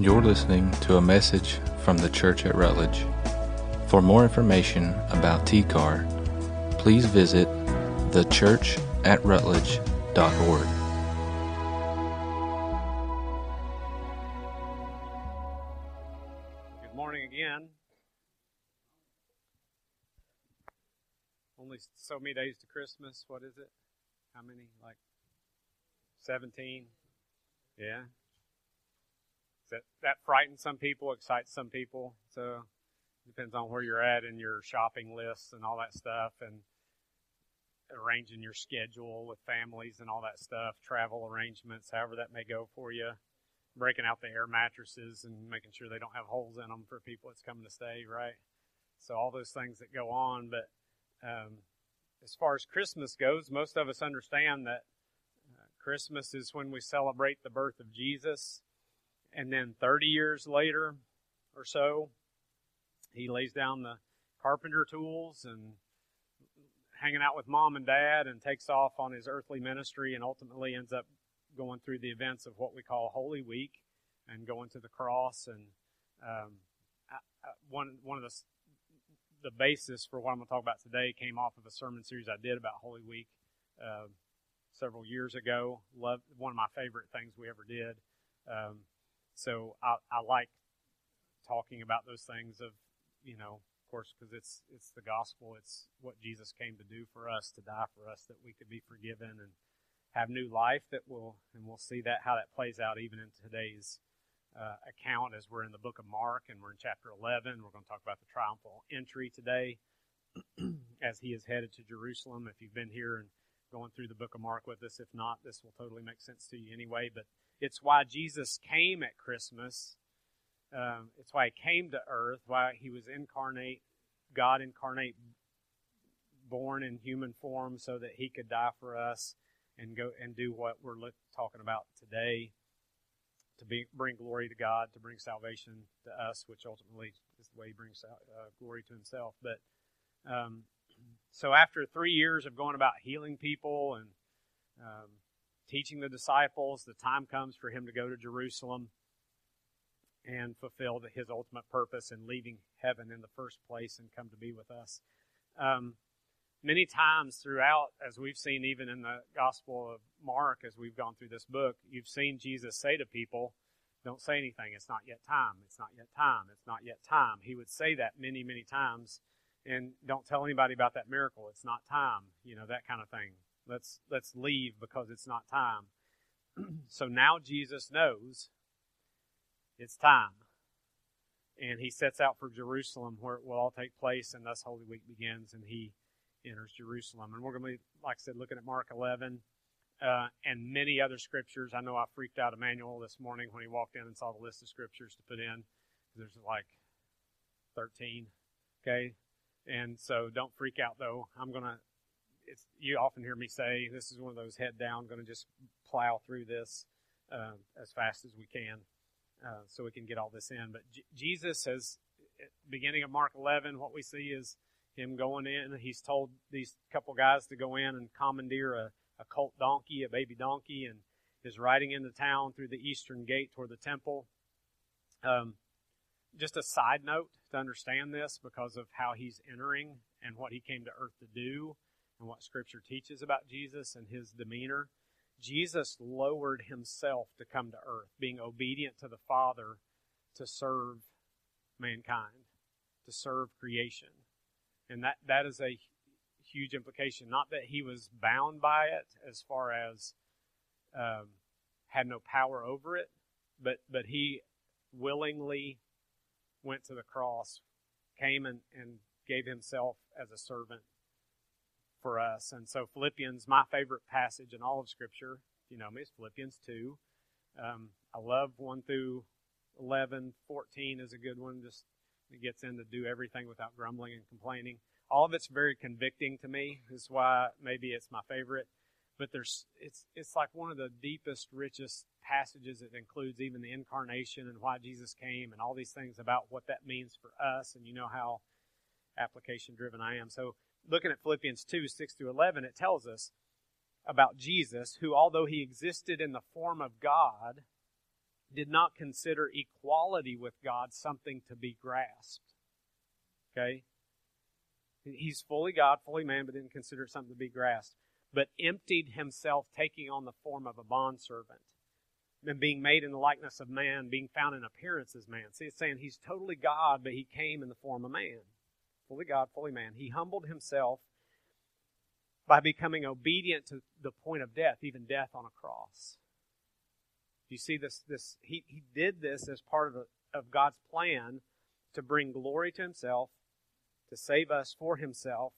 You're listening to a message from the church at Rutledge. For more information about TCAR, please visit thechurchatrutledge.org. Good morning again. Only so many days to Christmas. What is it? How many? Like 17? Yeah. That that frightens some people, excites some people. So depends on where you're at in your shopping lists and all that stuff and arranging your schedule with families and all that stuff, travel arrangements, however that may go for you. Breaking out the air mattresses and making sure they don't have holes in them for people that's coming to stay, right? So all those things that go on, but um, as far as Christmas goes, most of us understand that uh, Christmas is when we celebrate the birth of Jesus. And then 30 years later or so, he lays down the carpenter tools and hanging out with mom and dad and takes off on his earthly ministry and ultimately ends up going through the events of what we call Holy Week and going to the cross. And um, one one of the the basis for what I'm going to talk about today came off of a sermon series I did about Holy Week uh, several years ago. Loved one of my favorite things we ever did. Um, so I, I like talking about those things of you know of course because it's it's the gospel. It's what jesus came to do for us to die for us that we could be forgiven and have new life that will and we'll see that how that plays out even in today's uh, account as we're in the book of mark and we're in chapter 11 we're going to talk about the triumphal entry today as he is headed to jerusalem. If you've been here and going through the book of mark with us if not this will totally make sense to you anyway. But it's why jesus came at christmas um, it's why he came to earth why he was incarnate god incarnate born in human form so that he could die for us and go and do what we're talking about today to be, bring glory to God, to bring salvation to us, which ultimately is the way He brings uh, glory to Himself. But um, so after three years of going about healing people and um, teaching the disciples, the time comes for Him to go to Jerusalem and fulfill His ultimate purpose in leaving heaven in the first place and come to be with us. Um, many times throughout, as we've seen even in the Gospel of Mark, as we've gone through this book, you've seen Jesus say to people, Don't say anything. It's not yet time. It's not yet time. It's not yet time. He would say that many, many times. And don't tell anybody about that miracle. It's not time. You know, that kind of thing. Let's let's leave because it's not time. so now Jesus knows it's time. And he sets out for Jerusalem where it will all take place and thus Holy Week begins and he enters Jerusalem. And we're going to be, like I said, looking at Mark 11 uh, and many other scriptures. I know I freaked out Emmanuel this morning when he walked in and saw the list of scriptures to put in. There's like 13, okay? And so don't freak out though. I'm going to, you often hear me say, this is one of those head down, going to just plow through this uh, as fast as we can uh, so we can get all this in. But J- Jesus has, beginning of Mark 11, what we see is him going in. He's told these couple guys to go in and commandeer a, a colt donkey, a baby donkey, and is riding into town through the eastern gate toward the temple. Um, just a side note to understand this because of how he's entering and what he came to earth to do and what scripture teaches about Jesus and his demeanor. Jesus lowered himself to come to earth, being obedient to the Father to serve mankind, to serve creation. And that, that is a huge implication. Not that he was bound by it as far as um, had no power over it, but, but he willingly went to the cross, came and, and gave himself as a servant for us. And so Philippians, my favorite passage in all of Scripture, you know me, is Philippians 2. Um, I love 1 through 11. 14 is a good one. Just it gets into do everything without grumbling and complaining. All of it's very convicting to me. Is why maybe it's my favorite. But there's it's it's like one of the deepest, richest passages. It includes even the incarnation and why Jesus came and all these things about what that means for us. And you know how application driven I am. So looking at Philippians 2, 6 through 11, it tells us about Jesus, who although he existed in the form of God, did not consider equality with God something to be grasped. Okay? He's fully God, fully man, but didn't consider it something to be grasped. But emptied himself, taking on the form of a bondservant. And being made in the likeness of man, being found in appearance as man. See, it's saying he's totally God, but he came in the form of man. Fully God, fully man. He humbled himself by becoming obedient to the point of death, even death on a cross. You see this this he, he did this as part of, a, of God's plan to bring glory to himself, to save us for himself,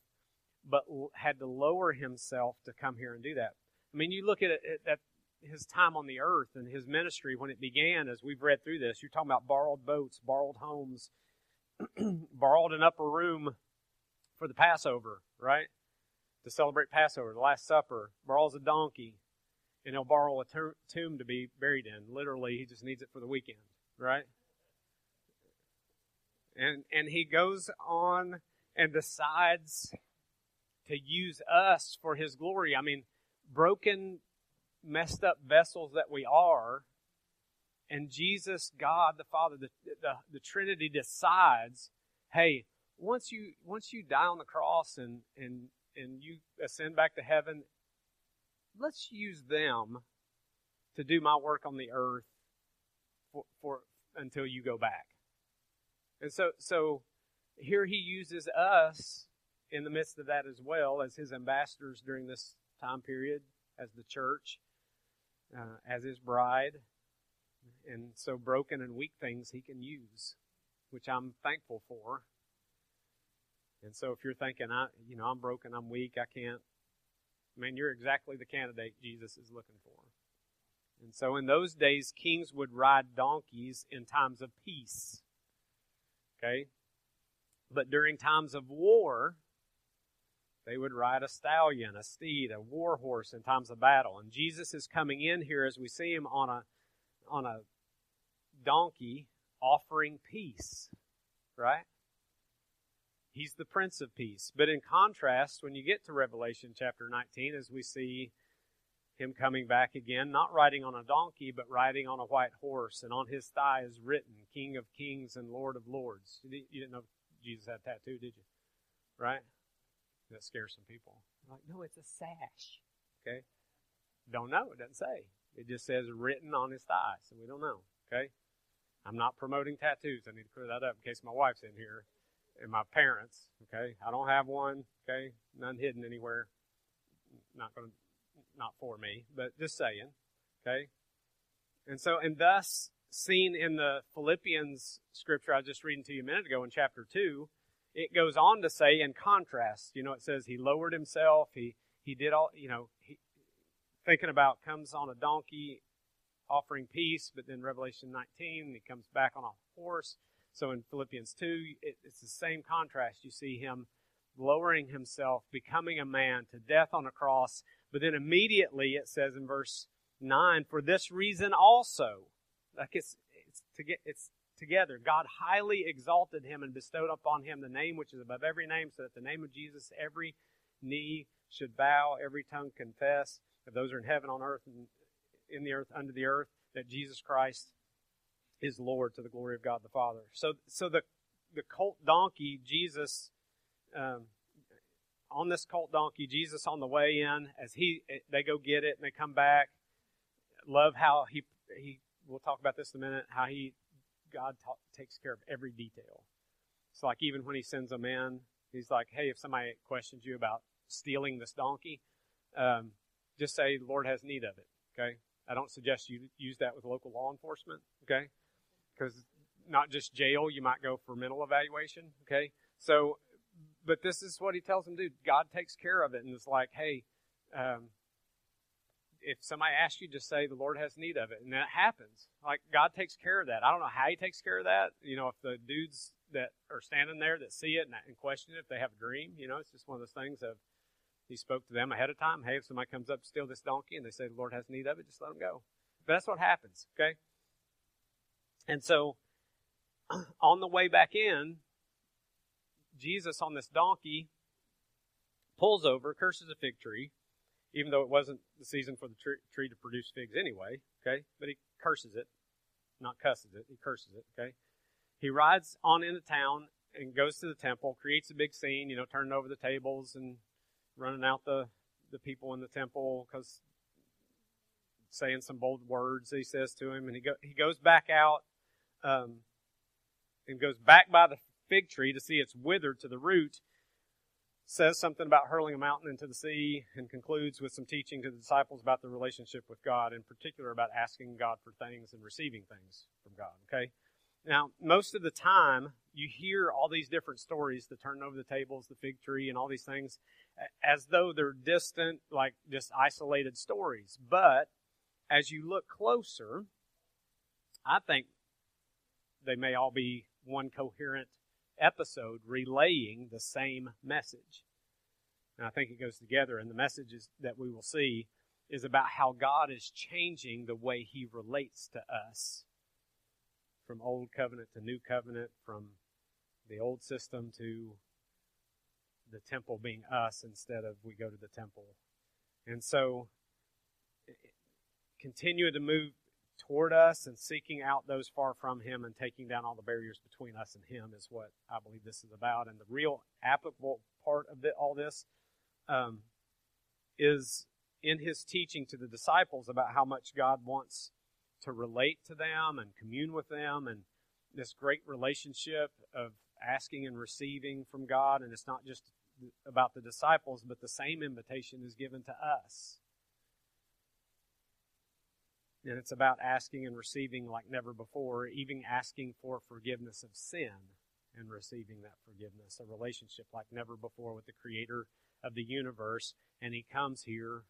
but had to lower himself to come here and do that. I mean, you look at it at his time on the earth and his ministry when it began, as we've read through this. You're talking about borrowed boats, borrowed homes, borrowed an upper room for the Passover, right? To celebrate Passover, the Last Supper, borrows a donkey, and he'll borrow a tomb to be buried in. Literally, he just needs it for the weekend, right? And and he goes on and decides to use us for his glory. I mean, broken, messed up vessels that we are, and Jesus, God the Father, the, the, the Trinity decides, hey, once you once you die on the cross and and and you ascend back to heaven let's use them to do my work on the earth for, for until you go back. And so, so here he uses us in the midst of that as well as his ambassadors during this time period, as the church, uh, as his bride, and so broken and weak things he can use, which I'm thankful for. And so, if you're thinking, I, you know, I'm broken, I'm weak, I can't man, you're exactly the candidate Jesus is looking for. And so in those days, kings would ride donkeys in times of peace. Okay? But during times of war, they would ride a stallion, a steed, a war horse in times of battle. And Jesus is coming in here as we see him on a on a donkey offering peace. Right? He's the Prince of Peace. But in contrast, when you get to Revelation chapter 19, as we see him coming back again, not riding on a donkey, but riding on a white horse, and on his thigh is written, King of Kings and Lord of Lords. You didn't know Jesus had a tattoo, did you? Right? That scares some people. Like, no, it's a sash. Okay? Don't know. It doesn't say. It just says written on his thigh, so we don't know. Okay? I'm not promoting tattoos. I need to clear that up in case my wife's in here and my parents. Okay, I don't have one. Okay, none hidden anywhere. Not going to, not for me, but just saying. Okay, and so and thus seen in the Philippians scripture I was just reading to you a minute ago in chapter two, it goes on to say in contrast. You know, it says he lowered himself. He he did all. You know, he, thinking about comes on a donkey offering peace, but then Revelation 19, he comes back on a horse. So in Philippians 2, it, it's the same contrast. You see him lowering himself, becoming a man to death on a cross. But then immediately it says in verse 9, for this reason also, like it's, it's, to get, it's together, God highly exalted him and bestowed upon him the name which is above every name, so that the name of Jesus every knee should bow, every tongue confess, that those are in heaven, on earth, and in the earth, under the earth, that Jesus Christ is Lord to the glory of God the Father. So, so the the colt donkey, Jesus, um, on this colt donkey, Jesus on the way in, as he they go get it and they come back. Love how he he. We'll talk about this in a minute. How he God ta- takes care of every detail. It's like even when he sends a man, he's like, "Hey, if somebody questions you about stealing this donkey, um, just say the Lord has need of it." Okay. I don't suggest you use that with local law enforcement. Okay because not just jail, you might go for mental evaluation. Okay, so but this is what he tells them do. God takes care of it, and it's like, hey, um, if somebody asks you, just say the Lord has need of it, and that happens. Like God takes care of that. I don't know how He takes care of that. You know, if the dudes that are standing there that see it and, and question it, if they have a dream, you know, it's just one of those things of He spoke to them ahead of time. Hey, if somebody comes up to steal this donkey and they say the Lord has need of it, just let them go. But that's what happens. Okay. And so, on the way back in, Jesus on this donkey pulls over, curses a fig tree, even though it wasn't the season for the tree, to produce figs anyway, okay? But he curses it. not cusses it, he curses it, okay? He rides on into town and goes to the temple, creates a big scene, you know, turning over the tables and running out the, the people in the temple because saying some bold words he says to him. And he, go, he goes back out um, and goes back by the fig tree to see it's withered to the root says something about hurling a mountain into the sea and concludes with some teaching to the disciples about the relationship with God, in particular about asking God for things and receiving things from God. Okay? Now, most of the time, you hear all these different stories the turning over the tables, the fig tree, and all these things as though they're distant, like just isolated stories. But as you look closer, I think they may all be one coherent episode relaying the same message. And I think it goes together, and the messages that we will see is about how God is changing the way He relates to us from old covenant to new covenant, from the old system to the temple being us instead of we go to the temple. And so, continue to move toward us and seeking out those far from Him and taking down all the barriers between us and Him is what I believe this is about. And the real applicable part of the, all this um, is in His teaching to the disciples about how much God wants to relate to them and commune with them and this great relationship of asking and receiving from God. And it's not just about the disciples, but the same invitation is given to us. And it's about asking and receiving like never before, even asking for forgiveness of sin and receiving that forgiveness, a relationship like never before with the creator of the universe. And he comes here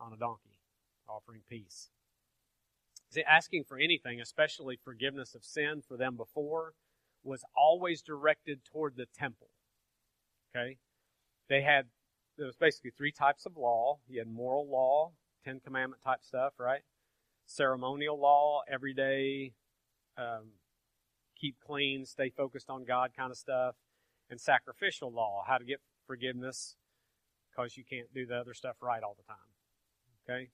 on a donkey, offering peace. Asking for anything, especially forgiveness of sin for them before, was always directed toward the temple. Okay? They had, there was basically three types of law. You had moral law, Ten Commandment type stuff, right? ceremonial law, everyday, um, keep clean, stay focused on God kind of stuff, and sacrificial law, how to get forgiveness because you can't do the other stuff right all the time. Okay?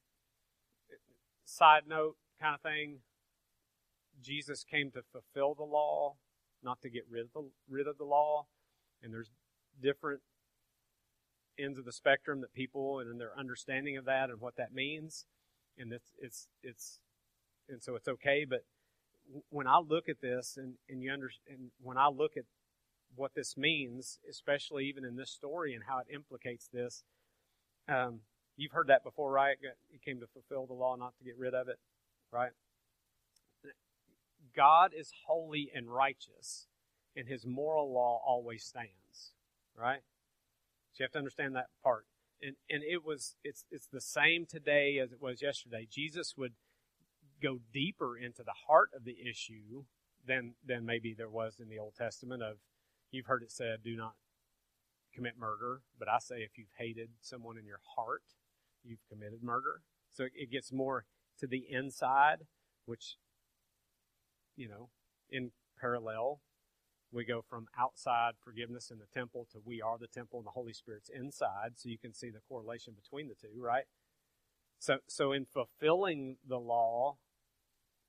Side note kind of thing Jesus came to fulfill the law, not to get rid of the, rid of the law. And there's different ends of the spectrum that people and their understanding of that and what that means and it's it's it's and so it's okay. But when I look at this, and and you understand, when I look at what this means, especially even in this story and how it implicates this, um, you've heard that before, right? He came to fulfill the law, not to get rid of it, right? God is holy and righteous, and His moral law always stands, right? So you have to understand that part and and it was it's it's the same today as it was yesterday. Jesus would go deeper into the heart of the issue than than maybe there was in the Old Testament of you've heard it said do not commit murder, but I say if you've hated someone in your heart, you've committed murder. So it gets more to the inside, which you know, in parallel we go from outside forgiveness in the temple to we are the temple and the Holy Spirit's inside. So you can see the correlation between the two, right? So, so in fulfilling the law,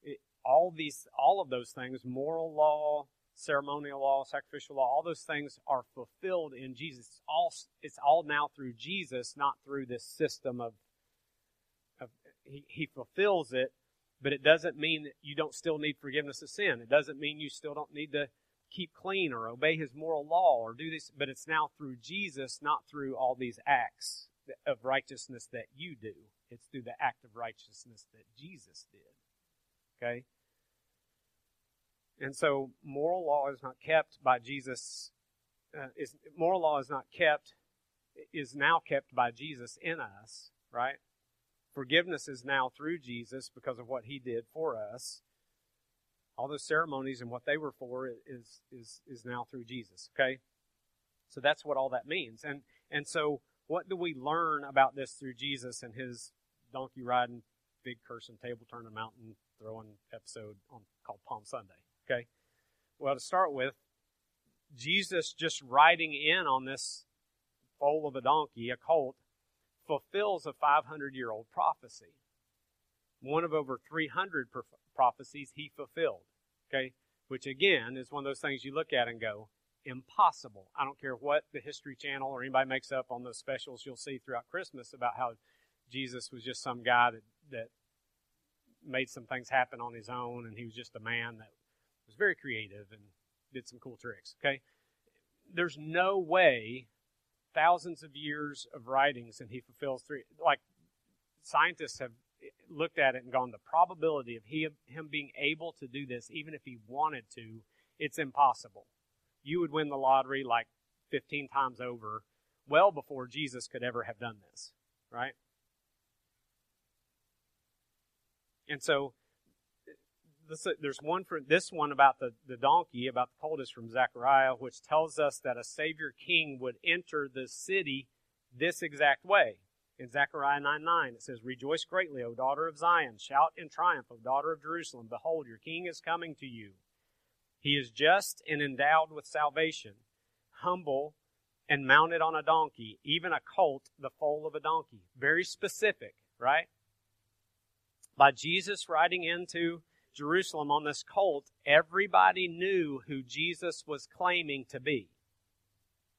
it, all these, all of those things, moral law, ceremonial law, sacrificial law, all those things are fulfilled in Jesus. It's all, it's all now through Jesus, not through this system of, of he, he fulfills it, but it doesn't mean that you don't still need forgiveness of sin. It doesn't mean you still don't need to keep clean or obey his moral law or do this, but it's now through Jesus, not through all these acts of righteousness that you do. It's through the act of righteousness that Jesus did. Okay? And so moral law is not kept by Jesus. Uh, is moral law is not kept is now kept by Jesus in us, right? Forgiveness is now through Jesus because of what he did for us all those ceremonies and what they were for is is is now through Jesus. Okay, so that's what all that means. And and so what do we learn about this through Jesus and his donkey riding, big cursing, table turning, mountain throwing episode on called Palm Sunday? Okay, well to start with, Jesus just riding in on this foal of a donkey, a colt, fulfills a 500 year old prophecy one of over 300 prophecies he fulfilled. Okay? Which again is one of those things you look at and go, impossible. I don't care what the History Channel or anybody makes up on those specials you'll see throughout Christmas about how Jesus was just some guy that, that made some things happen on his own and he was just a man that was very creative and did some cool tricks. Okay? There's no way thousands of years of writings and he fulfills three like scientists have looked at it and gone the probability of he, him being able to do this even if he wanted to it's impossible. You would win the lottery like 15 times over well before jesus could ever have done this right? And so this, there's one for this one about the, the donkey, about the colt is from Zechariah, which tells us that a Savior King would enter the city this exact way. In Zechariah 9 9, it says, Rejoice greatly, O daughter of Zion. Shout in triumph, O daughter of Jerusalem. Behold, your king is coming to you. He is just and endowed with salvation, humble and mounted on a donkey, even a colt, the foal of a donkey. Very specific, right? By Jesus riding into Jerusalem on this colt, everybody knew who Jesus was claiming to be.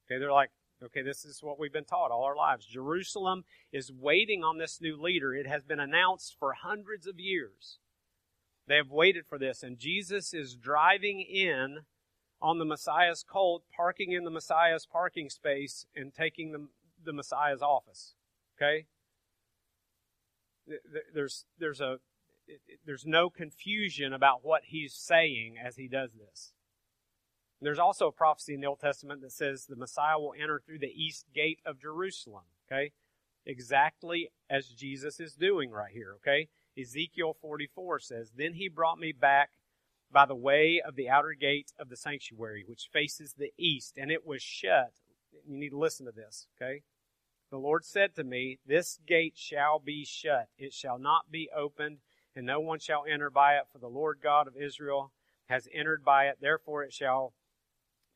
Okay, they're like, okay, this is what we've been taught all our lives. Jerusalem is waiting on this new leader. It has been announced for hundreds of years. They have waited for this, and Jesus is driving in on the Messiah's colt, parking in the Messiah's parking space, and taking the, the Messiah's office. Okay? There's, there's a there's no confusion about what he's saying as he does this. There's also a prophecy in the Old Testament that says the Messiah will enter through the east gate of Jerusalem. Okay? Exactly as Jesus is doing right here. Okay? Ezekiel 44 says, Then he brought me back by the way of the outer gate of the sanctuary, which faces the east, and it was shut. You need to listen to this, okay? The Lord said to me, This gate shall be shut. It shall not be opened and no one shall enter by it, for the Lord God of Israel has entered by it. Therefore it shall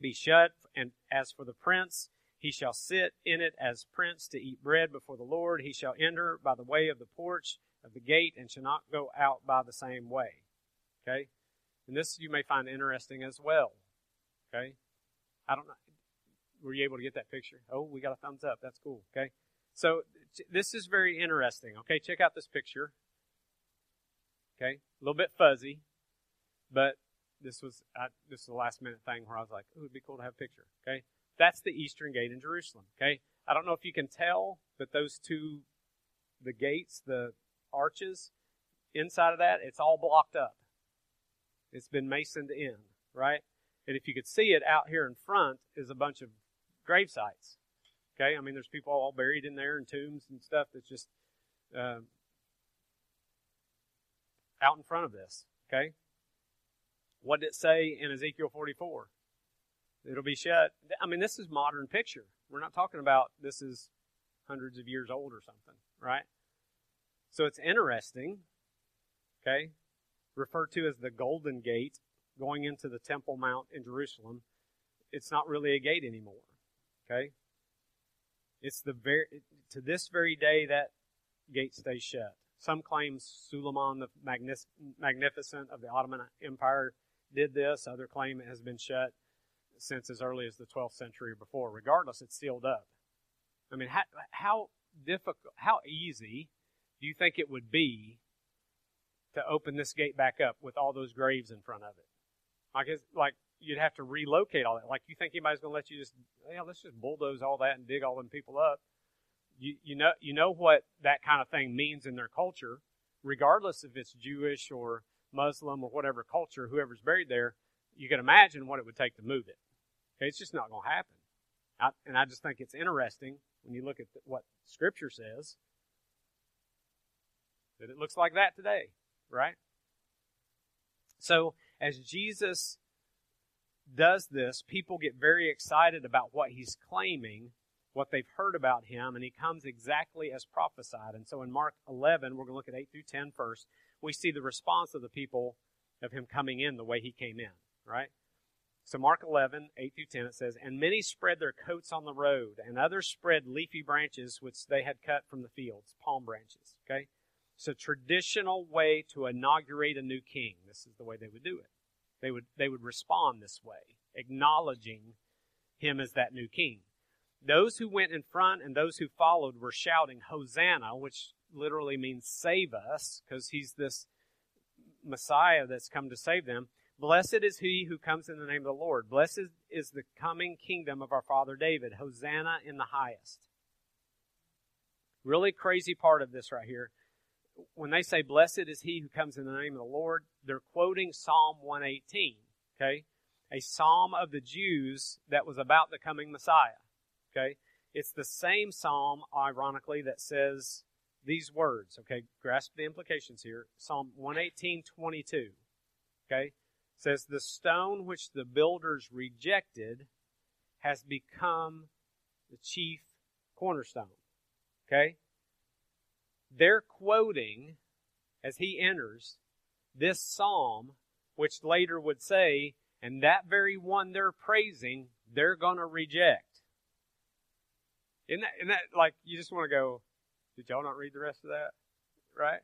be shut. And as for the prince, he shall sit in it as prince to eat bread before the Lord. He shall enter by the way of the porch of the gate and shall not go out by the same way. Okay? And this you may find interesting as well. Okay? I don't know. Were you able to get that picture? Oh, we got a thumbs up. That's cool. Okay? So this is very interesting. Okay, check out this picture. Okay, a little bit fuzzy, but this was I, this is the last minute thing where I was like, "Oh, it'd be cool to have a picture." Okay, that's the Eastern Gate in Jerusalem. Okay, I don't know if you can tell, but those two, the gates, the arches, inside of that, it's all blocked up. It's been masoned in, right? And if you could see it out here in front, is a bunch of grave sites. Okay, I mean, there's people all buried in there and tombs and stuff that's just uh, out in front of this. Okay? What did it say in Ezekiel 44? It'll be shut. I mean, this is modern picture. We're not talking about this is hundreds of years old or something, right? So it's interesting, okay? Referred to as the Golden Gate going into the Temple Mount in Jerusalem. It's not really a gate anymore, okay? It's the very, to this very day, that gate stays shut. Some claim Suleiman the Magnificent of the Ottoman Empire did this. Other claim it has been shut since as early as the 12th century or before. Regardless, it's sealed up. I mean, how, how difficult, how easy do you think it would be to open this gate back up with all those graves in front of it? Like, it's, like you'd have to relocate all that. Like, you think anybody's going to let you just, yeah, let's just bulldoze all that and dig all them people up? You, you know you know what that kind of thing means in their culture, regardless if it's Jewish or Muslim or whatever culture, whoever's buried there, you can imagine what it would take to move it. Okay, it's just not going to happen. I, and I just think it's interesting when you look at the, what Scripture says that it looks like that today, right? So as Jesus does this, people get very excited about what he's claiming what they've heard about him, and he comes exactly as prophesied. And so in Mark 11, we're going to look at 8 through 10 first, we see the response of the people of him coming in the way he came in, right? So Mark 11, 8 through 10, it says, And many spread their coats on the road, and others spread leafy branches which they had cut from the fields, palm branches, okay? It's a traditional way to inaugurate a new king. This is the way they would do it. They would, they would respond this way, acknowledging him as that new king. Those who went in front and those who followed were shouting, Hosanna, which literally means save us, because he's this Messiah that's come to save them. Blessed is he who comes in the name of the Lord. Blessed is the coming kingdom of our father David. Hosanna in the highest. Really crazy part of this right here. When they say, Blessed is he who comes in the name of the Lord, they're quoting Psalm 118. Okay? A psalm of the Jews that was about the coming Messiah. Okay? It's the same psalm, ironically, that says these words. Okay? Grasp the implications here. Psalm 118, 22. Okay? says, The stone which the builders rejected has become the chief cornerstone. Okay? They're quoting, as he enters, this psalm, which later would say, and that very one they're praising, they're going to reject. Isn't that, isn't that like, you just want to go, did y'all not read the rest of that? Right?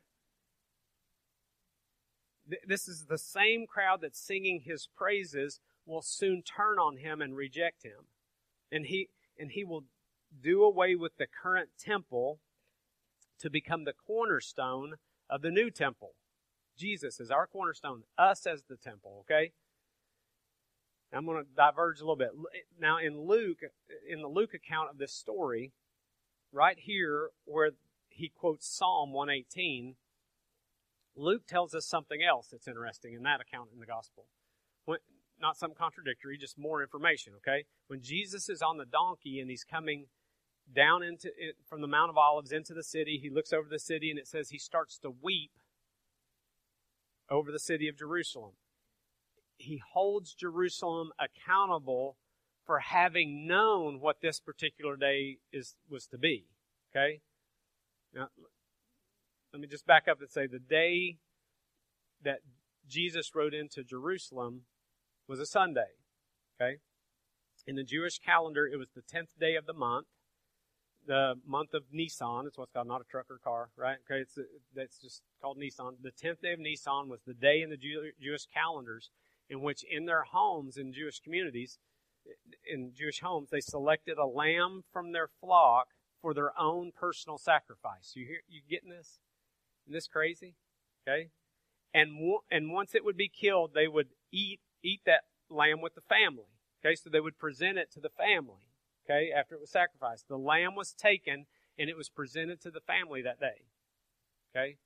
this is the same crowd that's singing his praises will soon turn on him and reject him. And he, and he will do away with the current temple to become the cornerstone of the new temple. Jesus is our cornerstone, us as the temple, okay? I'm going to diverge a little bit. Now, in Luke, in the Luke account of this story, right here where he quotes Psalm 118, Luke tells us something else that's interesting in that account in the gospel. When, not some contradictory, just more information, okay? When Jesus is on the donkey and he's coming down into it, from the Mount of Olives into the city, he looks over the city and it says he starts to weep over the city of Jerusalem. He holds Jerusalem accountable for having known what this particular day is was to be. Okay? Now let me just back up and say the day that Jesus rode into Jerusalem was a Sunday. Okay? In the Jewish calendar, it was the 10th day of the month, the month of Nisan. It's what's called not a truck or car, right? Okay, it's, that's just called Nisan. The 10th day of Nisan was the day in the Jew, Jewish calendars in which, in their homes, in Jewish communities, in Jewish homes, they selected a lamb from their flock for their own personal sacrifice. You hear, you getting this? Isn't this crazy? Okay? And, and once it would be killed, they would eat, eat that lamb with the family. Okay? So they would present it to the family. Okay? After it was sacrificed. The lamb was taken and it was presented to the family that day. Okay?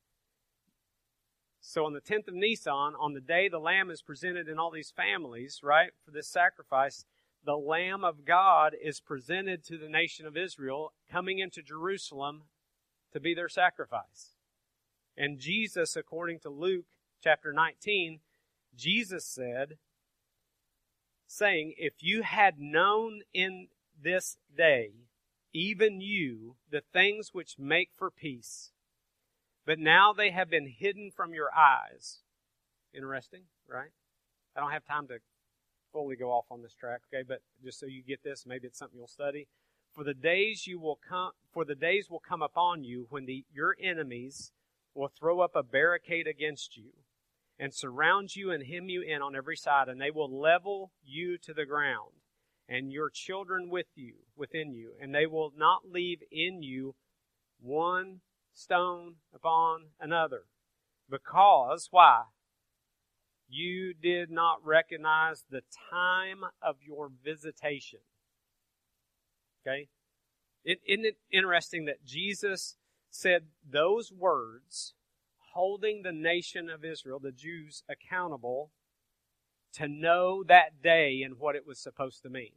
So on the 10th of Nisan, on the day the lamb is presented in all these families, right, for this sacrifice, the Lamb of God is presented to the nation of Israel coming into Jerusalem to be their sacrifice. And Jesus, according to Luke chapter 19, Jesus said, saying, If you had known in this day, even you, the things which make for peace, but now they have been hidden from your eyes. Interesting, right? I don't have time to fully go off on this track, okay, but just so you get this, maybe it's something you'll study. For the days you will come for the days will come upon you when the your enemies will throw up a barricade against you and surround you and hem you in on every side, and they will level you to the ground, and your children with you, within you, and they will not leave in you one stone upon another. Because, why? You did not recognize the time of your visitation. Okay? is isn't it interesting that Jesus said those words, holding the nation of Israel, the Jews, accountable to know that day and what it was supposed to mean.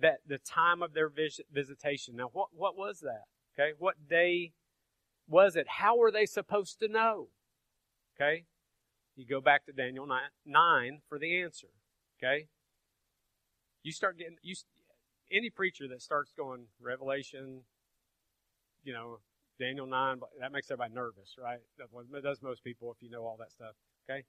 That the time of their visitation. Now, what, what was that? Okay, what day was it? How were they supposed to know? Okay, you go back to Daniel 9, 9 for the answer. Okay, you start getting you. Any preacher that starts going Revelation, you know, Daniel 9, that makes everybody nervous, right? That does most people if you know all that stuff, okay?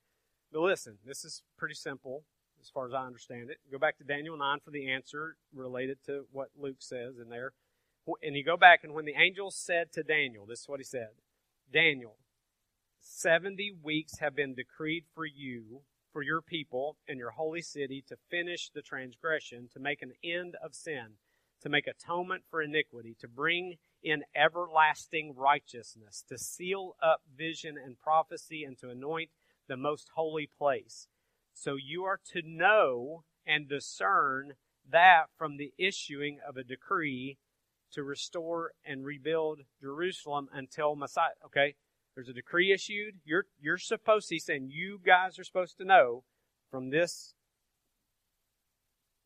But listen, this is pretty simple as far as I understand it. Go back to Daniel 9 for the answer related to what Luke says in there. And you go back, and when the angel said to Daniel, this is what he said Daniel, 70 weeks have been decreed for you, for your people, and your holy city to finish the transgression, to make an end of sin, to make atonement for iniquity, to bring in everlasting righteousness, to seal up vision and prophecy, and to anoint the most holy place. So you are to know and discern that from the issuing of a decree to restore and rebuild Jerusalem until Messiah. Okay, there's a decree issued. You're you're supposed. He's saying you guys are supposed to know from this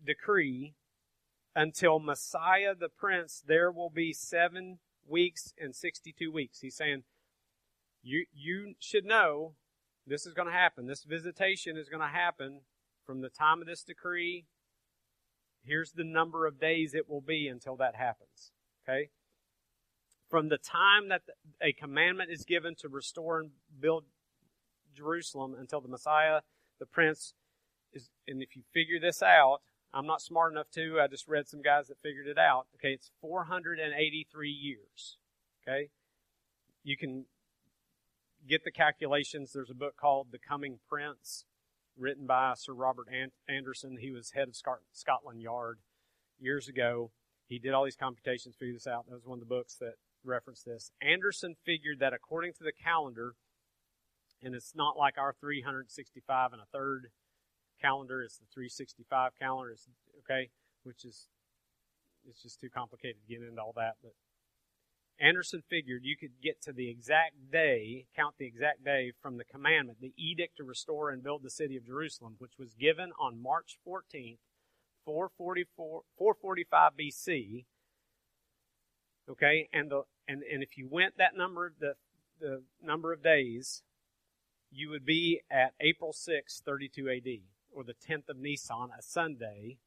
decree until Messiah the Prince. There will be seven weeks and sixty-two weeks. He's saying you you should know this is going to happen. This visitation is going to happen from the time of this decree. Here's the number of days it will be until that happens. Okay? From the time that a commandment is given to restore and build Jerusalem until the Messiah, the Prince, is, and if you figure this out, I'm not smart enough to, I just read some guys that figured it out. Okay, it's 483 years. Okay? You can get the calculations. There's a book called The Coming Prince, written by Sir Robert Anderson. He was head of Scotland Yard years ago. He did all these computations, figured this out. That was one of the books that referenced this. Anderson figured that according to the calendar, and it's not like our 365 and a third calendar, it's the 365 calendar, okay, which is, it's just too complicated to get into all that, but Anderson figured you could get to the exact day, count the exact day from the commandment, the edict to restore and build the city of Jerusalem, which was given on March 14th, 444, 445 BC. Okay, and the and, and if you went that number the the number of days, you would be at April 6, 32 AD, or the 10th of Nisan, a Sunday,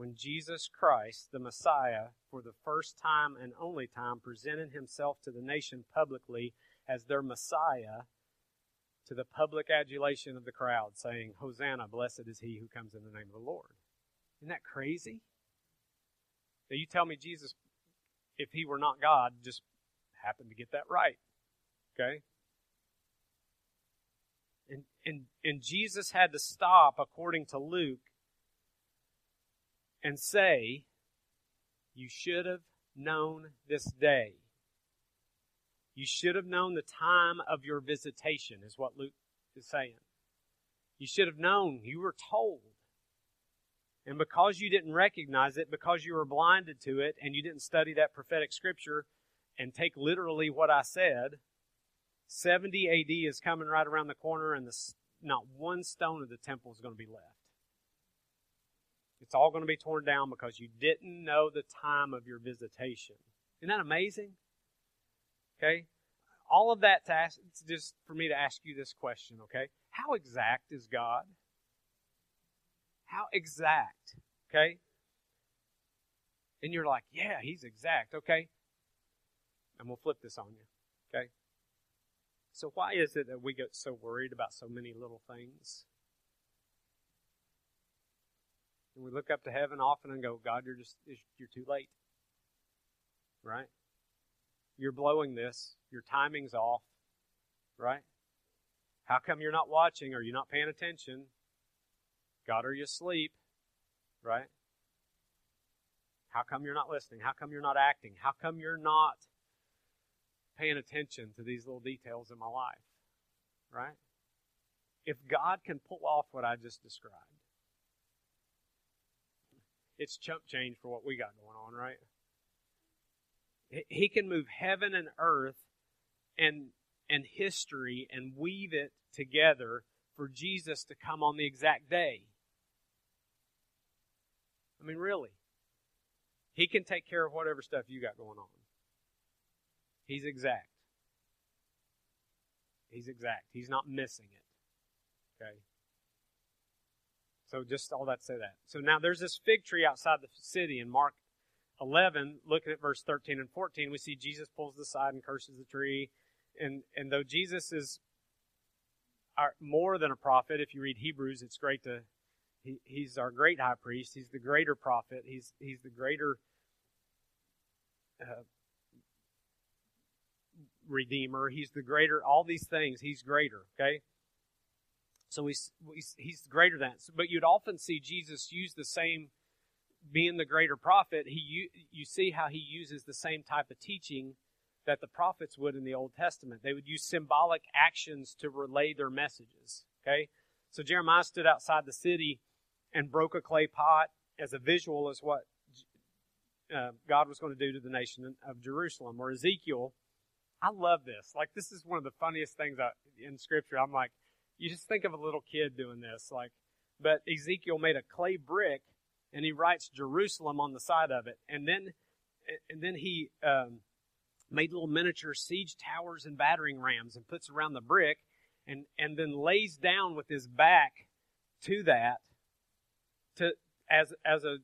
when Jesus Christ, the Messiah, for the first time and only time, presented himself to the nation publicly as their Messiah to the public adulation of the crowd, saying, Hosanna, blessed is he who comes in the name of the Lord. Isn't that crazy? Now you tell me Jesus, if he were not God, just happened to get that right. Okay? And, and, and Jesus had to stop, according to Luke, and say, You should have known this day. You should have known the time of your visitation, is what Luke is saying. You should have known. You were told. And because you didn't recognize it, because you were blinded to it, and you didn't study that prophetic scripture and take literally what I said, 70 AD is coming right around the corner, and the, not one stone of the temple is going to be left. It's all going to be torn down because you didn't know the time of your visitation. Isn't that amazing? Okay? All of that to ask, just for me to ask you this question, okay? How exact is God? How exact? Okay? And you're like, yeah, he's exact, okay? And we'll flip this on you, okay? So why is it that we get so worried about so many little things? And we look up to heaven often and go, God, you're just, you're too late. Right? You're blowing this. Your timing's off. Right? How come you're not watching? Are you not paying attention? God, are you asleep? Right? How come you're not listening? How come you're not acting? How come you're not paying attention to these little details in my life? Right? If God can pull off what I just described, it's chump change for what we got going on, right? He can move heaven and earth and and history and weave it together for Jesus to come on the exact day. I mean, really. He can take care of whatever stuff you got going on. He's exact. He's exact. He's not missing it. Okay? So just all that say that. So now there's this fig tree outside the city in Mark 11. Looking at verse 13 and 14, we see Jesus pulls the side and curses the tree. And and though Jesus is our, more than a prophet, if you read Hebrews, it's great to. He, he's our great high priest. He's the greater prophet. He's he's the greater uh, redeemer. He's the greater, all these things. He's greater, okay? So he's, he's, greater than that. But you'd often see Jesus use the same, being the greater prophet, he, you, you see how he uses the same type of teaching that the prophets would in the Old Testament. They would use symbolic actions to relay their messages, okay? So Jeremiah stood outside the city and broke a clay pot as a visual as what uh, God was going to do to the nation of Jerusalem. Or Ezekiel, I love this. Like, this is one of the funniest things I, in Scripture. I'm like, you just think of a little kid doing this. Like, but Ezekiel made a clay brick and he writes Jerusalem on the side of it. And then, and then he um, made little miniature siege towers and battering rams and puts around the brick and, and then lays down with his back to that to, as, as a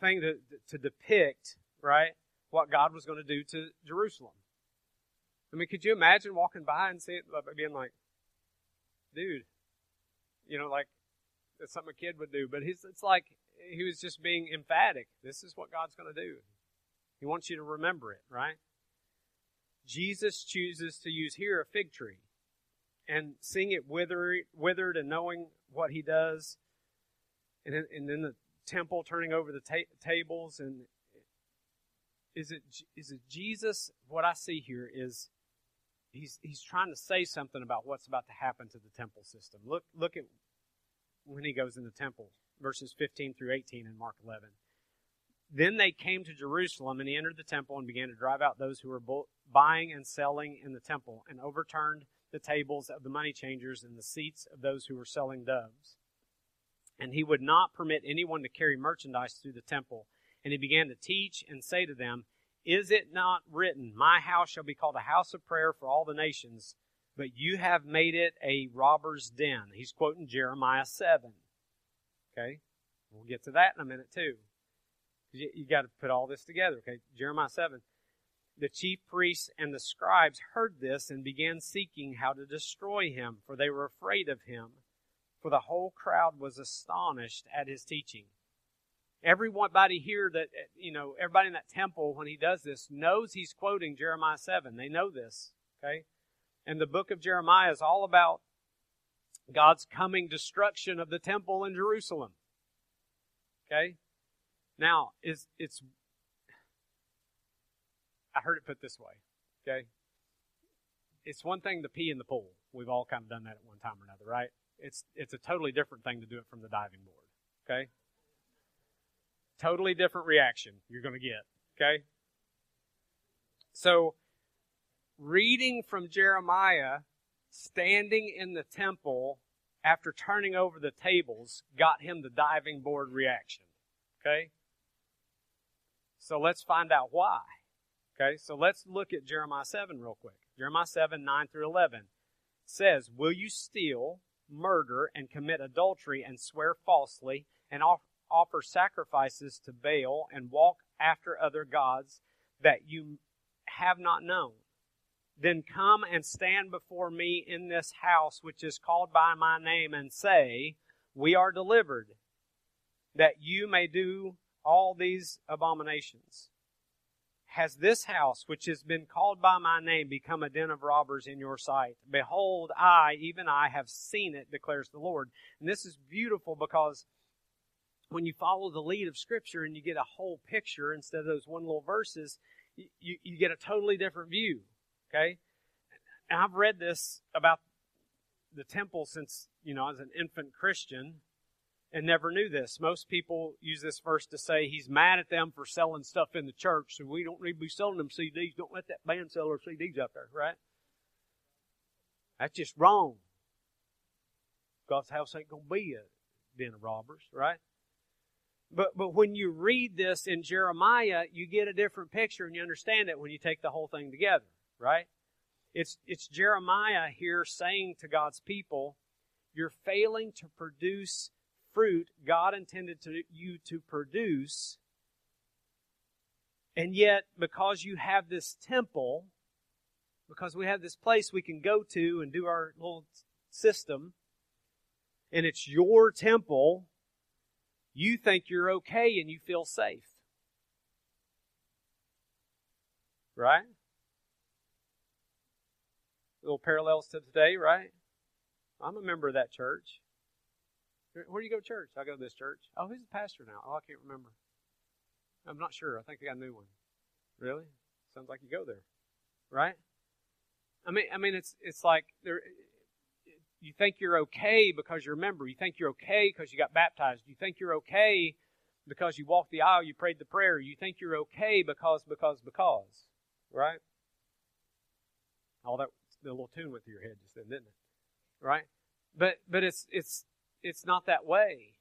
thing to, to depict, right, what God was going to do to Jerusalem. I mean, could you imagine walking by and seeing, being like, dude, you know, like that's something a kid would do. But he's, it's like he was just being emphatic. This is what God's going to do. He wants you to remember it, right? Jesus chooses to use here a fig tree and seeing it withered, withered and knowing what he does. And and then the temple turning over the ta- tables. And is it, is it Jesus? What I see here is he's he's trying to say something about what's about to happen to the temple system. Look look at when he goes in the temple, verses 15 through 18 in Mark 11. Then they came to Jerusalem, and he entered the temple and began to drive out those who were buying and selling in the temple, and overturned the tables of the money changers and the seats of those who were selling doves. And he would not permit anyone to carry merchandise through the temple. And he began to teach and say to them, is it not written, My house shall be called a house of prayer for all the nations, but you have made it a robber's den? He's quoting Jeremiah 7. Okay? We'll get to that in a minute, too. You, you got to put all this together, okay? Jeremiah 7. The chief priests and the scribes heard this and began seeking how to destroy him, for they were afraid of him. For the whole crowd was astonished at his teaching everybody here that eh, you know everybody in that temple when he does this knows he's quoting jeremiah 7 they know this okay? And the book of jeremiah is all about god's coming destruction of the temple in jerusalem okay? Now is it's i heard it put this way okay? It's one thing to pee in the pool. We've all kind of done that at one time or another right? It's it's a totally different thing to do it from the diving board okay Totally different reaction you're going to get. Okay? So, reading from Jeremiah, standing in the temple after turning over the tables, got him the diving board reaction. Okay? So let's find out why. Okay, so let's look at Jeremiah 7 real quick. Jeremiah 7, 9 through 11 says, Will you steal, murder, and commit adultery, and swear falsely, and offer sacrifices to Baal and walk after other gods that you have not known. Then come and stand before me in this house which is called by my name and say, We are delivered, that you may do all these abominations. Has this house, which has been called by my name, become a den of robbers in your sight? Behold, I, even I, have seen it, declares the Lord. And this is beautiful because when you follow the lead of Scripture and you get a whole picture instead of those one little verses, you, you get a totally different view. Okay? And I've read this about the temple since, you know, as an infant Christian and never knew this. Most people use this verse to say he's mad at them for selling stuff in the church, so we don't need to be selling them CDs. Don't let that band sell our CDs out there, right? That's just wrong. God's house ain't going to be a den of robbers, right? But, but when you read this in Jeremiah, you get a different picture and you understand it when you take the whole thing together, right? It's, it's Jeremiah here saying to God's people, you're failing to produce fruit God intended to, you to produce. And yet, because you have this temple, because we have this place we can go to and do our little system, and it's your temple, you think you're okay and you feel safe. Right? Little parallels to today, right? I'm a member of that church. Where do you go to church? I go to this church. Oh, who's the pastor now? Oh, I can't remember. I'm not sure. I think they got a new one. Really? Sounds like you go there, right? I mean, I mean, it's it's like there. You think you're okay because you're a member. You think you're okay because you got baptized. You think you're okay because you walked the aisle. You prayed the prayer. You think you're okay because because because, right? All that the little tune went through your head just then, didn't it? Right? But but it's it's it's not that way.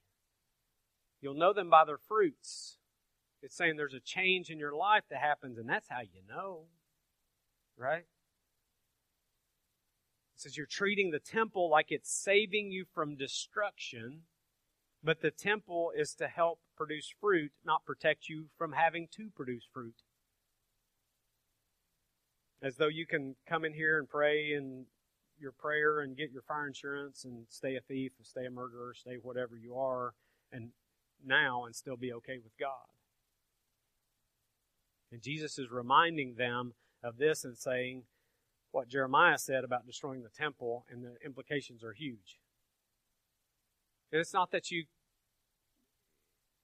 You'll know them by their fruits. It's saying there's a change in your life that happens, and that's how you know. Right? Says you're treating the temple like it's saving you from destruction, but the temple is to help produce fruit, not protect you from having to produce fruit. As though you can come in here and pray and your prayer and get your fire insurance and stay a thief and stay a murderer, stay whatever you are, and now and still be okay with God. And Jesus is reminding them of this and saying what Jeremiah said about destroying the temple, and the implications are huge. And it's not that you.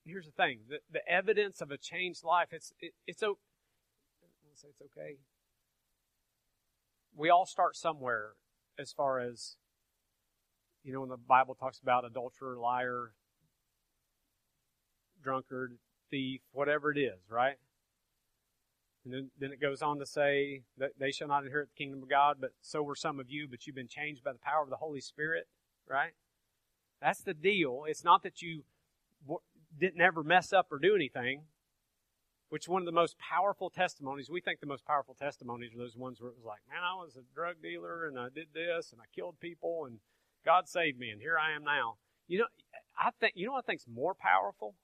Here's the thing: the, the evidence of a changed life. It's it, it's okay. Say it's okay. We all start somewhere, as far as you know, when the Bible talks about adulterer, liar, drunkard, thief, whatever it is, right? And then, then it goes on to say that they shall not inherit the kingdom of God, but so were some of you, but you've been changed by the power of the Holy Spirit, right? That's the deal. It's not that you didn't ever mess up or do anything, which one of the most powerful testimonies, we think the most powerful testimonies are those ones where it was like, man, I was a drug dealer and I did this and I killed people and God saved me and here I am now. You know, I think, you know what I think's more powerful?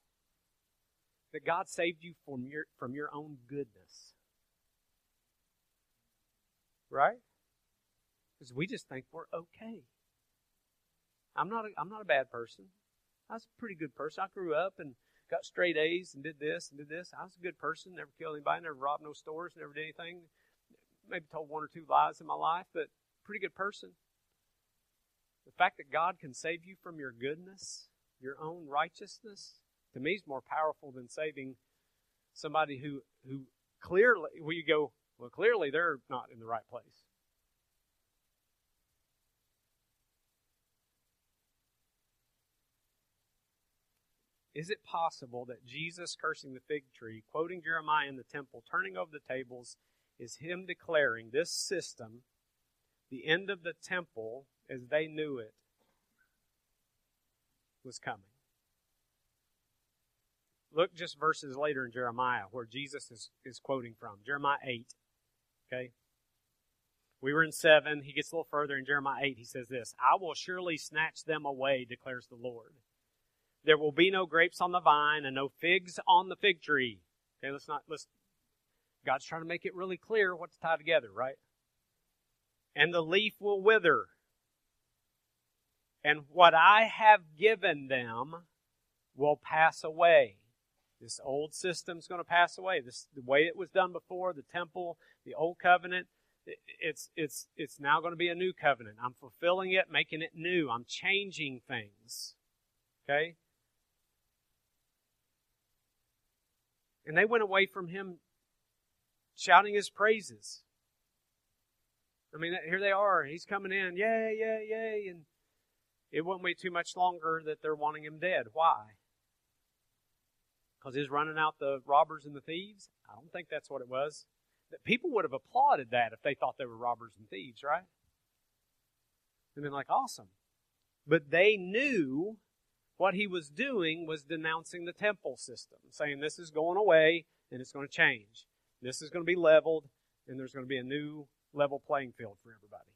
That God saved you from your, from your own goodness. Right? Because we just think we're okay. I'm not a, I'm not a bad person. I was a pretty good person. I grew up and got straight A's and did this and did this. I was a good person. Never killed anybody. Never robbed no stores. Never did anything. Maybe told one or two lies in my life, but pretty good person. The fact that God can save you from your goodness, your own righteousness, to me is more powerful than saving somebody who who clearly well you go well, clearly they're not in the right place. Is it possible that Jesus cursing the fig tree, quoting Jeremiah in the temple, turning over the tables, is him declaring this system, the end of the temple as they knew it, was coming? Look just verses later in Jeremiah where Jesus is, is quoting from. Jeremiah 8. Okay? We were in 7. He gets a little further in Jeremiah 8. He says this I will surely snatch them away, declares the Lord. There will be no grapes on the vine and no figs on the fig tree. Okay, let's not, let's, God's trying to make it really clear what to tie together, right? And the leaf will wither. And what I have given them will pass away. This old system's going to pass away. This the way it was done before, the temple, the old covenant. It's it's it's now going to be a new covenant. I'm fulfilling it, making it new. I'm changing things. Okay? And they went away from him shouting his praises. I mean, here they are. He's coming in. Yay, yay, yay. And it won't be too much longer that they're wanting him dead. Why? Because he's running out the robbers and the thieves? I don't think that's what it was. That people would have applauded that if they thought they were robbers and thieves, right? And been like, awesome. But they knew what he was doing was denouncing the temple system, saying this is going away and it's going to change. This is going to be leveled and there's going to be a new level playing field for everybody.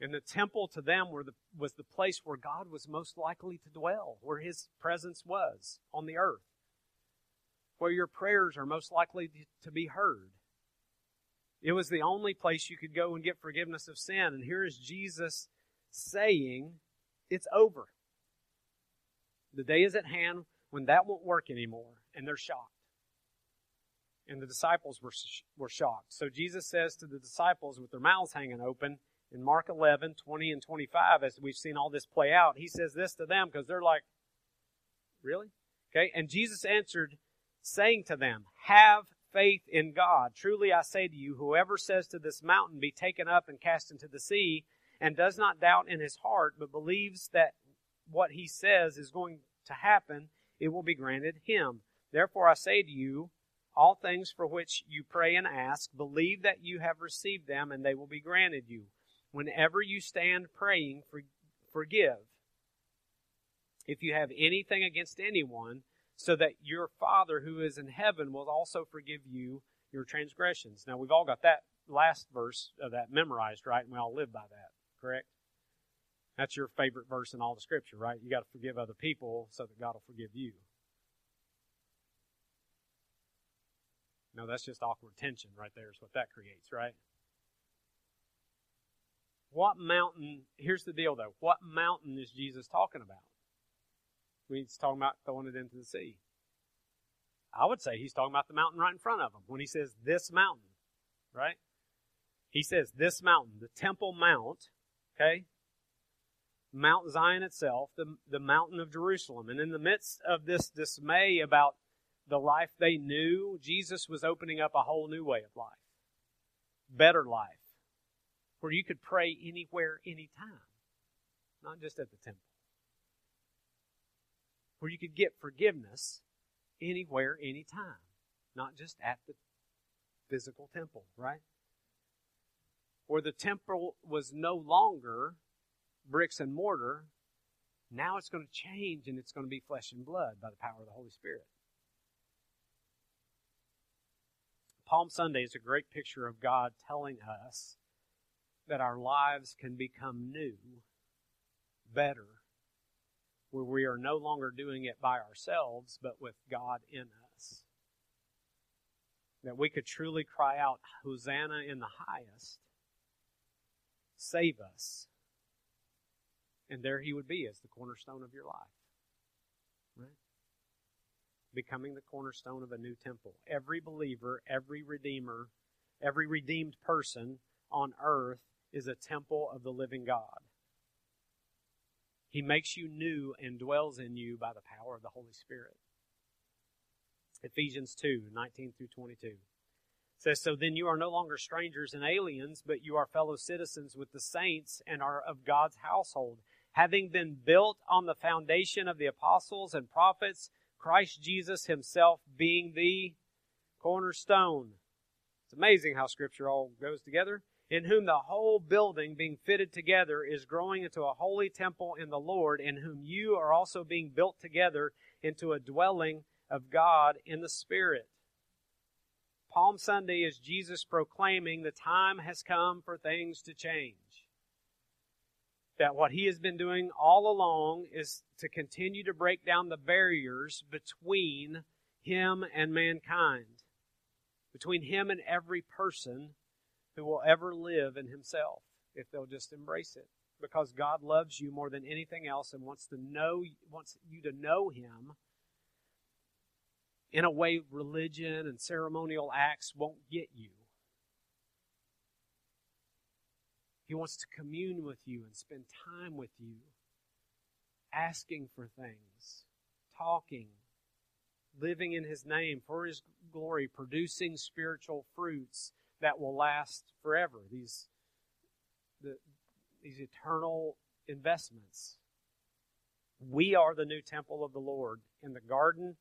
And the temple to them the, was the place where God was most likely to dwell, where his presence was on the earth, where your prayers are most likely to be heard. It was the only place you could go and get forgiveness of sin. And here is Jesus saying, It's over. The day is at hand when that won't work anymore. And they're shocked. And the disciples were, were shocked. So Jesus says to the disciples with their mouths hanging open in Mark 11, 20 and 25, as we've seen all this play out, he says this to them because they're like, really? Okay. And Jesus answered, saying to them, have faith in God. Truly I say to you, whoever says to this mountain, be taken up and cast into the sea, and does not doubt in his heart, but believes that what he says is going to happen, it will be granted him. Therefore I say to you, all things for which you pray and ask, believe that you have received them, and they will be granted you. Whenever you stand praying, forgive. If you have anything against anyone, so that your Father who is in heaven will also forgive you your transgressions. Now, we've all got that last verse of that memorized, right? And we all live by that, correct? That's your favorite verse in all the scripture, right? You got to forgive other people so that God will forgive you. No, that's just awkward tension right there, is what that creates, right? What mountain, here's the deal though, what mountain is Jesus talking about? He's talking about throwing it into the sea. I would say he's talking about the mountain right in front of him when he says this mountain, right? He says this mountain, the Temple Mount, okay? Mount Zion itself, the, the mountain of Jerusalem. And in the midst of this dismay about the life they knew, Jesus was opening up a whole new way of life. Better life. Where you could pray anywhere, anytime. Not just at the temple. Where you could get forgiveness anywhere, anytime. Not just at the physical temple, right? Where the temple was no longer bricks and mortar, now it's going to change and it's going to be flesh and blood by the power of the Holy Spirit. Palm Sunday is a great picture of God telling us that our lives can become new, better, where we are no longer doing it by ourselves, but with God in us. That we could truly cry out, Hosanna in the highest, save us. And there he would be as the cornerstone of your life. Right? Becoming the cornerstone of a new temple. Every believer, every redeemer, every redeemed person on earth is a temple of the living God. He makes you new and dwells in you by the power of the Holy Spirit. Ephesians 2 19 through 22 says, So then you are no longer strangers and aliens, but you are fellow citizens with the saints and are of God's household having been built on the foundation of the apostles and prophets, Christ Jesus himself being the cornerstone. It's amazing how scripture all goes together. In whom the whole building being fitted together is growing into a holy temple in the Lord, in whom you are also being built together into a dwelling of God in the Spirit. Palm Sunday is Jesus proclaiming the time has come for things to change that what he has been doing all along is to continue to break down the barriers between him and mankind, between him and every person who will ever live in himself, if they'll just embrace it. Because God loves you more than anything else and wants to know wants you to know him in a way religion and ceremonial acts won't get you. He wants to commune with you and spend time with you, asking for things, talking, living in His name for His glory, producing spiritual fruits that will last forever. These, the, these eternal investments. We are the new temple of the Lord. In the garden,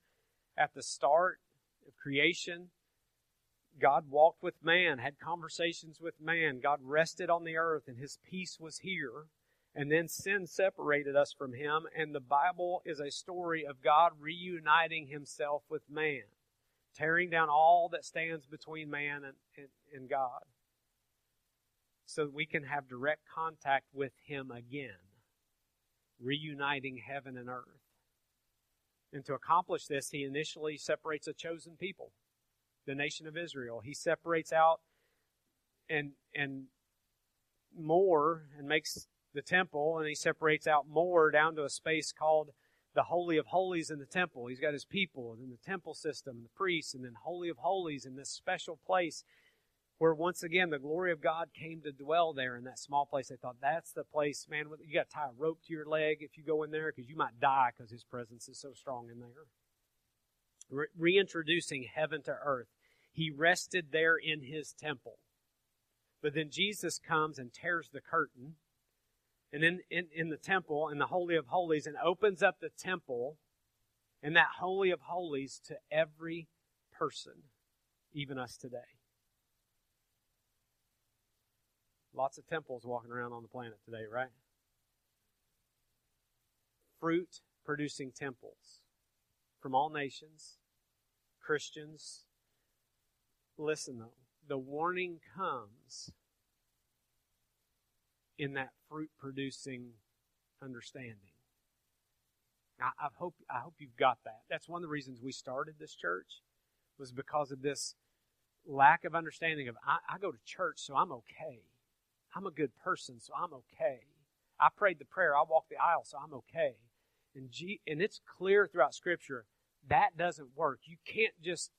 at the start of creation, God walked with man, had conversations with man. God rested on the earth and his peace was here. And then sin separated us from him. And the Bible is a story of God reuniting himself with man, tearing down all that stands between man and, and, and God so we can have direct contact with him again, reuniting heaven and earth. And to accomplish this, he initially separates a chosen people the nation of Israel. He separates out and and more and makes the temple and he separates out more down to a space called the Holy of Holies in the temple. He's got his people and the temple system and the priests and then Holy of Holies in this special place where once again the glory of God came to dwell there in that small place. They thought that's the place, man. You got to tie a rope to your leg if you go in there because you might die because His presence is so strong in there. Re- reintroducing heaven to earth, He rested there in His temple. But then Jesus comes and tears the curtain, and in, in, in the temple, in the Holy of Holies, and opens up the temple and that Holy of Holies to every person, even us today. Lots of temples walking around on the planet today, right? Fruit producing temples from all nations, Christians. Listen though, the warning comes in that fruit producing understanding. I, I, hope I hope you've got that. That's one of the reasons we started this church was because of this lack of understanding of I, I go to church so I'm okay. I'm a good person, so I'm okay. I prayed the prayer, I walked the aisle, so I'm okay. And, G, and it's clear throughout Scripture that doesn't work. You can't just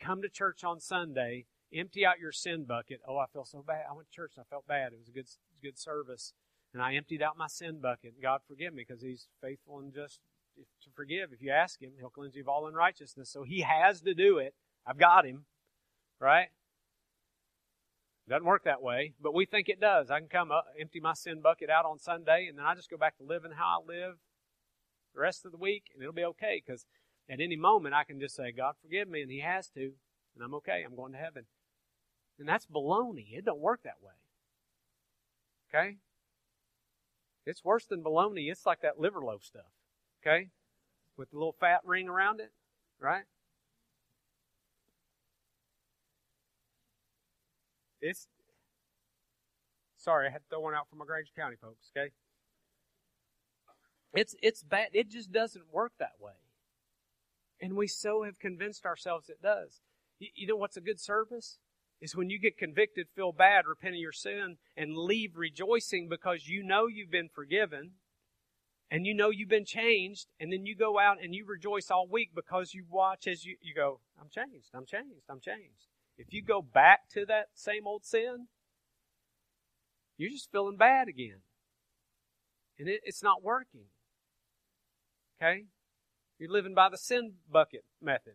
come to church on Sunday, empty out your sin bucket. Oh, I feel so bad. I went to church and I felt bad. It was a good, good service. And I emptied out my sin bucket. God forgive me because He's faithful and just to forgive. If you ask Him, He'll cleanse you of all unrighteousness. So He has to do it. I've got Him. Right? Doesn't work that way, but we think it does. I can come up, empty my sin bucket out on Sunday, and then I just go back to living how I live the rest of the week, and it'll be okay because at any moment I can just say, God, forgive me, and He has to, and I'm okay. I'm going to heaven. And that's baloney. It don't work that way. Okay? It's worse than baloney. It's like that liver loaf stuff. Okay? With the little fat ring around it, right? It's sorry, I had to throw one out for my Grainger County folks, okay? It's it's bad. It just doesn't work that way. And we so have convinced ourselves it does. You, you know what's a good service? Is when you get convicted, feel bad, repent of your sin, and leave rejoicing because you know you've been forgiven and you know you've been changed, and then you go out and you rejoice all week because you watch as you, you go, I'm changed, I'm changed, I'm changed. If you go back to that same old sin, you're just feeling bad again. And it, it's not working. Okay? You're living by the sin bucket method.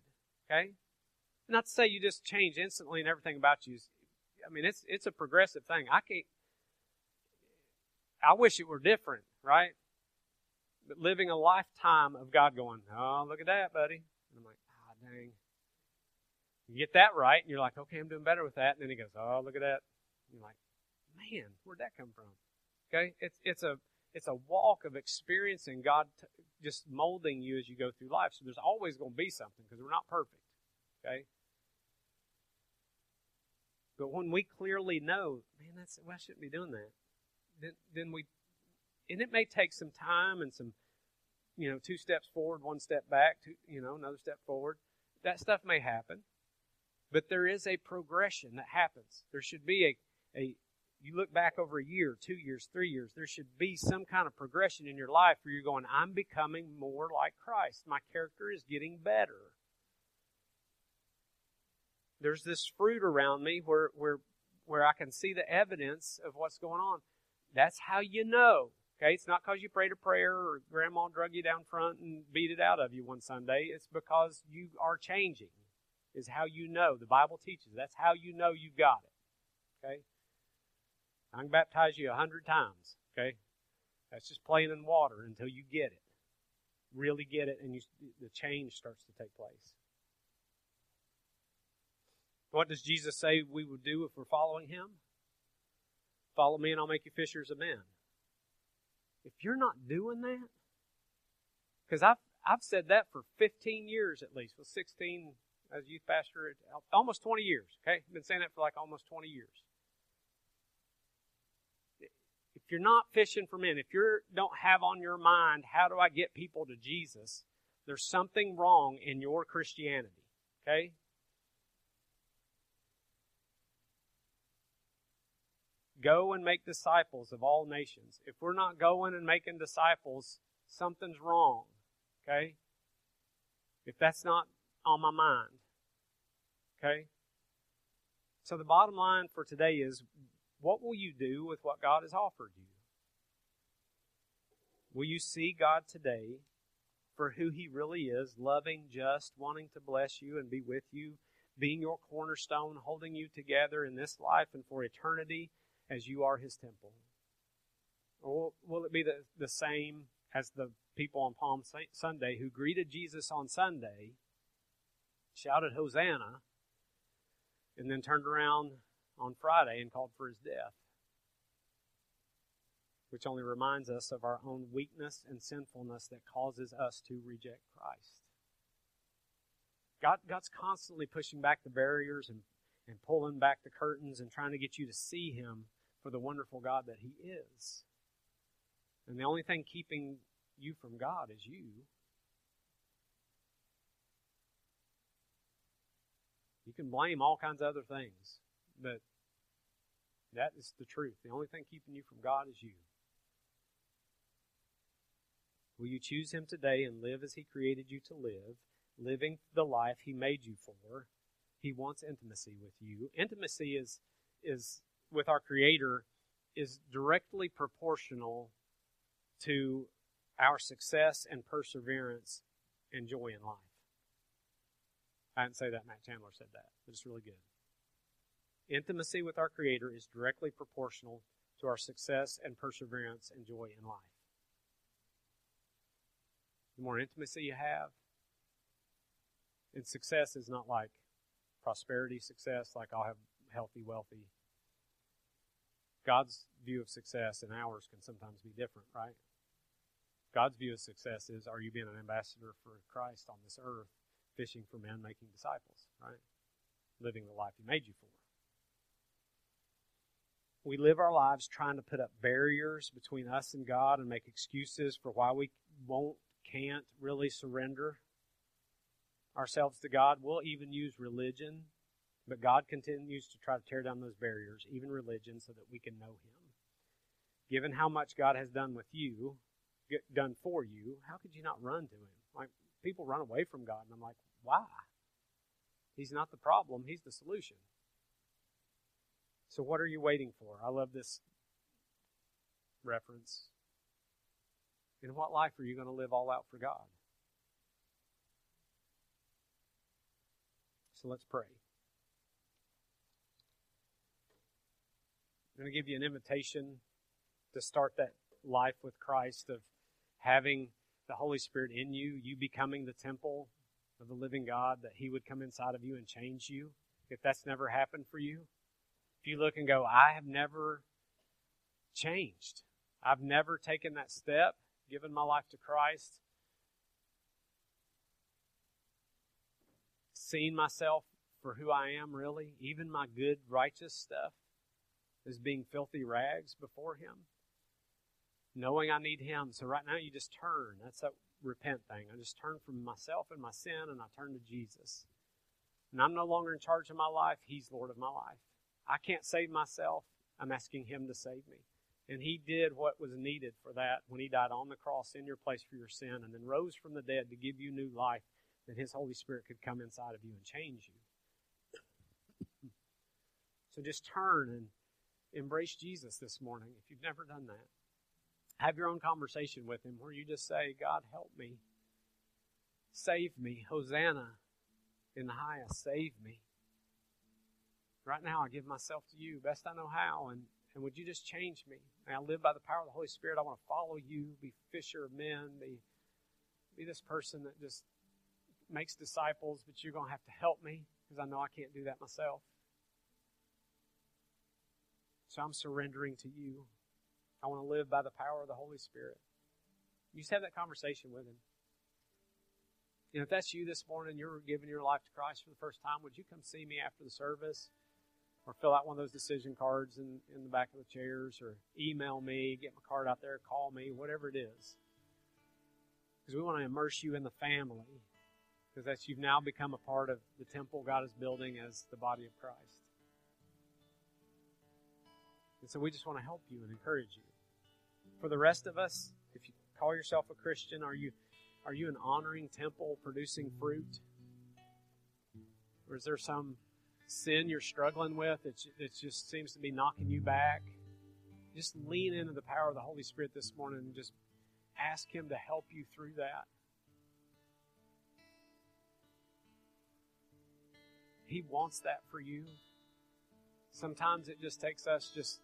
Okay? Not to say you just change instantly and everything about you I mean, it's, it's a progressive thing. I can't, I wish it were different, right? But living a lifetime of God going, oh, look at that, buddy. And I'm like, ah, oh, dang. You get that right, and you're like, okay, I'm doing better with that. And then he goes, oh, look at that. And you're like, man, where'd that come from? Okay, it's it's a it's a walk of experiencing God t- just molding you as you go through life. So there's always going to be something because we're not perfect. Okay. But when we clearly know, man, that's well, I shouldn't be doing that. Then then we, and it may take some time and some, you know, two steps forward, one step back, two, you know, another step forward. That stuff may happen. But there is a progression that happens. There should be a, a you look back over a year, two years, three years, there should be some kind of progression in your life where you're going, I'm becoming more like Christ. My character is getting better. There's this fruit around me where, where, where I can see the evidence of what's going on. That's how you know. Okay, it's not because you prayed a prayer or grandma drug you down front and beat it out of you one Sunday. It's because you are changing is how you know. The Bible teaches that's how you know you've got it. Okay? I can baptize you a hundred times. Okay? That's just playing in water until you get it. Really get it, and you, the change starts to take place. What does Jesus say we would do if we're following him? Follow me, and I'll make you fishers of men. If you're not doing that, because I've I've said that for 15 years at least, well, 16 as youth pastor almost 20 years. Okay, I've been saying that for like almost 20 years. If you're not fishing for men, if you don't have on your mind how do I get people to Jesus, there's something wrong in your Christianity. Okay. Go and make disciples of all nations. If we're not going and making disciples, something's wrong. Okay? If that's not on my mind. Okay? So the bottom line for today is what will you do with what God has offered you? Will you see God today for who He really is, loving, just, wanting to bless you and be with you, being your cornerstone, holding you together in this life and for eternity as you are His temple? Or will it be the, the same as the people on Palm Sunday who greeted Jesus on Sunday, shouted Hosanna, and then turned around on Friday and called for his death? Which only reminds us of our own weakness and sinfulness that causes us to reject Christ. God, God's constantly pushing back the barriers and, and pulling back the curtains and trying to get you to see Him for the wonderful God that He is. And the only thing keeping you from God is you. You can blame all kinds of other things, but that is the truth. The only thing keeping you from God is you. Will you choose Him today and live as He created you to live, living the life He made you for? He wants intimacy with you. Intimacy is is with our Creator is directly proportional to our success and perseverance and joy in life. I didn't say that, Matt Chandler said that, but it's really good. Intimacy with our Creator is directly proportional to our success and perseverance and joy in life. The more intimacy you have, and success is not like prosperity success, like I'll have healthy, wealthy. God's view of success and ours can sometimes be different, right? God's view of success is are you being an ambassador for Christ on this earth, fishing for men, making disciples, right? Living the life He made you for. We live our lives trying to put up barriers between us and God and make excuses for why we won't, can't really surrender ourselves to God. We'll even use religion, but God continues to try to tear down those barriers, even religion, so that we can know Him. Given how much God has done with you, done for you, how could you not run to him? Like people run away from God, and I'm like, why? He's not the problem, he's the solution. So what are you waiting for? I love this reference. In what life are you going to live all out for God? So let's pray. I'm going to give you an invitation to start that life with Christ of having the Holy Spirit in you, you becoming the temple of the living God, that He would come inside of you and change you. If that's never happened for you, if you look and go, I have never changed, I've never taken that step, given my life to Christ, seen myself for who I am really, even my good, righteous stuff, as being filthy rags before Him knowing I need Him. So right now, you just turn. That's that repent thing. I just turn from myself and my sin, and I turn to Jesus. And I'm no longer in charge of my life. He's Lord of my life. I can't save myself. I'm asking Him to save me. And He did what was needed for that when He died on the cross in your place for your sin and then rose from the dead to give you new life, that His Holy Spirit could come inside of you and change you. so just turn and embrace Jesus this morning if you've never done that. Have your own conversation with Him where you just say, God, help me. Save me. Hosanna in the highest. Save me. Right now, I give myself to you, best I know how, and, and would you just change me? May I live by the power of the Holy Spirit. I want to follow you, be fisher of men, be, be this person that just makes disciples, but you're going to have to help me because I know I can't do that myself. So I'm surrendering to you. I want to live by the power of the Holy Spirit. You just have that conversation with Him. You know, if that's you this morning, you're giving your life to Christ for the first time, would you come see me after the service? Or fill out one of those decision cards in, in the back of the chairs, or email me, get my card out there, call me, whatever it is. Because we want to immerse you in the family. Because that's you've now become a part of the temple God is building as the body of Christ. And so we just want to help you and encourage you. For the rest of us, if you call yourself a Christian, are you Are you an honoring temple producing fruit? Or is there some sin you're struggling with that just seems to be knocking you back? Just lean into the power of the Holy Spirit this morning and just ask Him to help you through that. He wants that for you. Sometimes it just takes us just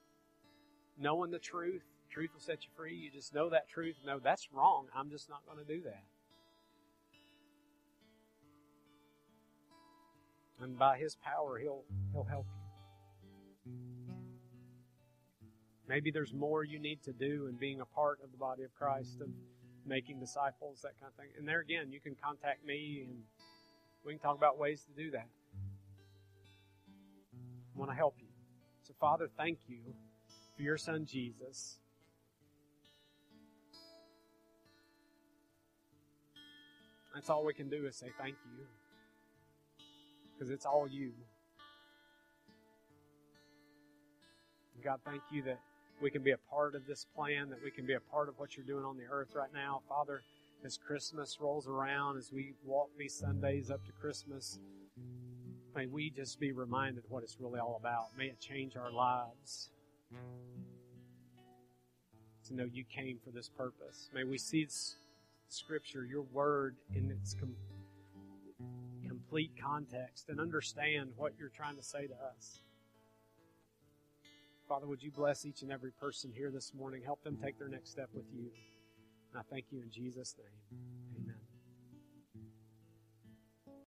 knowing the truth. Truth will set you free. You just know that truth. No, that's wrong. I'm just not going to do that. And by His power, He'll He'll help you. Maybe there's more you need to do in being a part of the body of Christ, of making disciples, that kind of thing. And there again, you can contact me and we can talk about ways to do that. I want to help you. So, Father, thank you for your son Jesus. That's all we can do is say thank you. Because it's all you. God, thank you that we can be a part of this plan, that we can be a part of what you're doing on the earth right now. Father, as Christmas rolls around, as we walk these Sundays up to Christmas, may we just be reminded what it's really all about. May it change our lives to know you came for this purpose. May we see Scripture, your word, in its com- complete context and understand what you're trying to say to us. Father, would you bless each and every person here this morning? Help them take their next step with you. And I thank you in Jesus' name.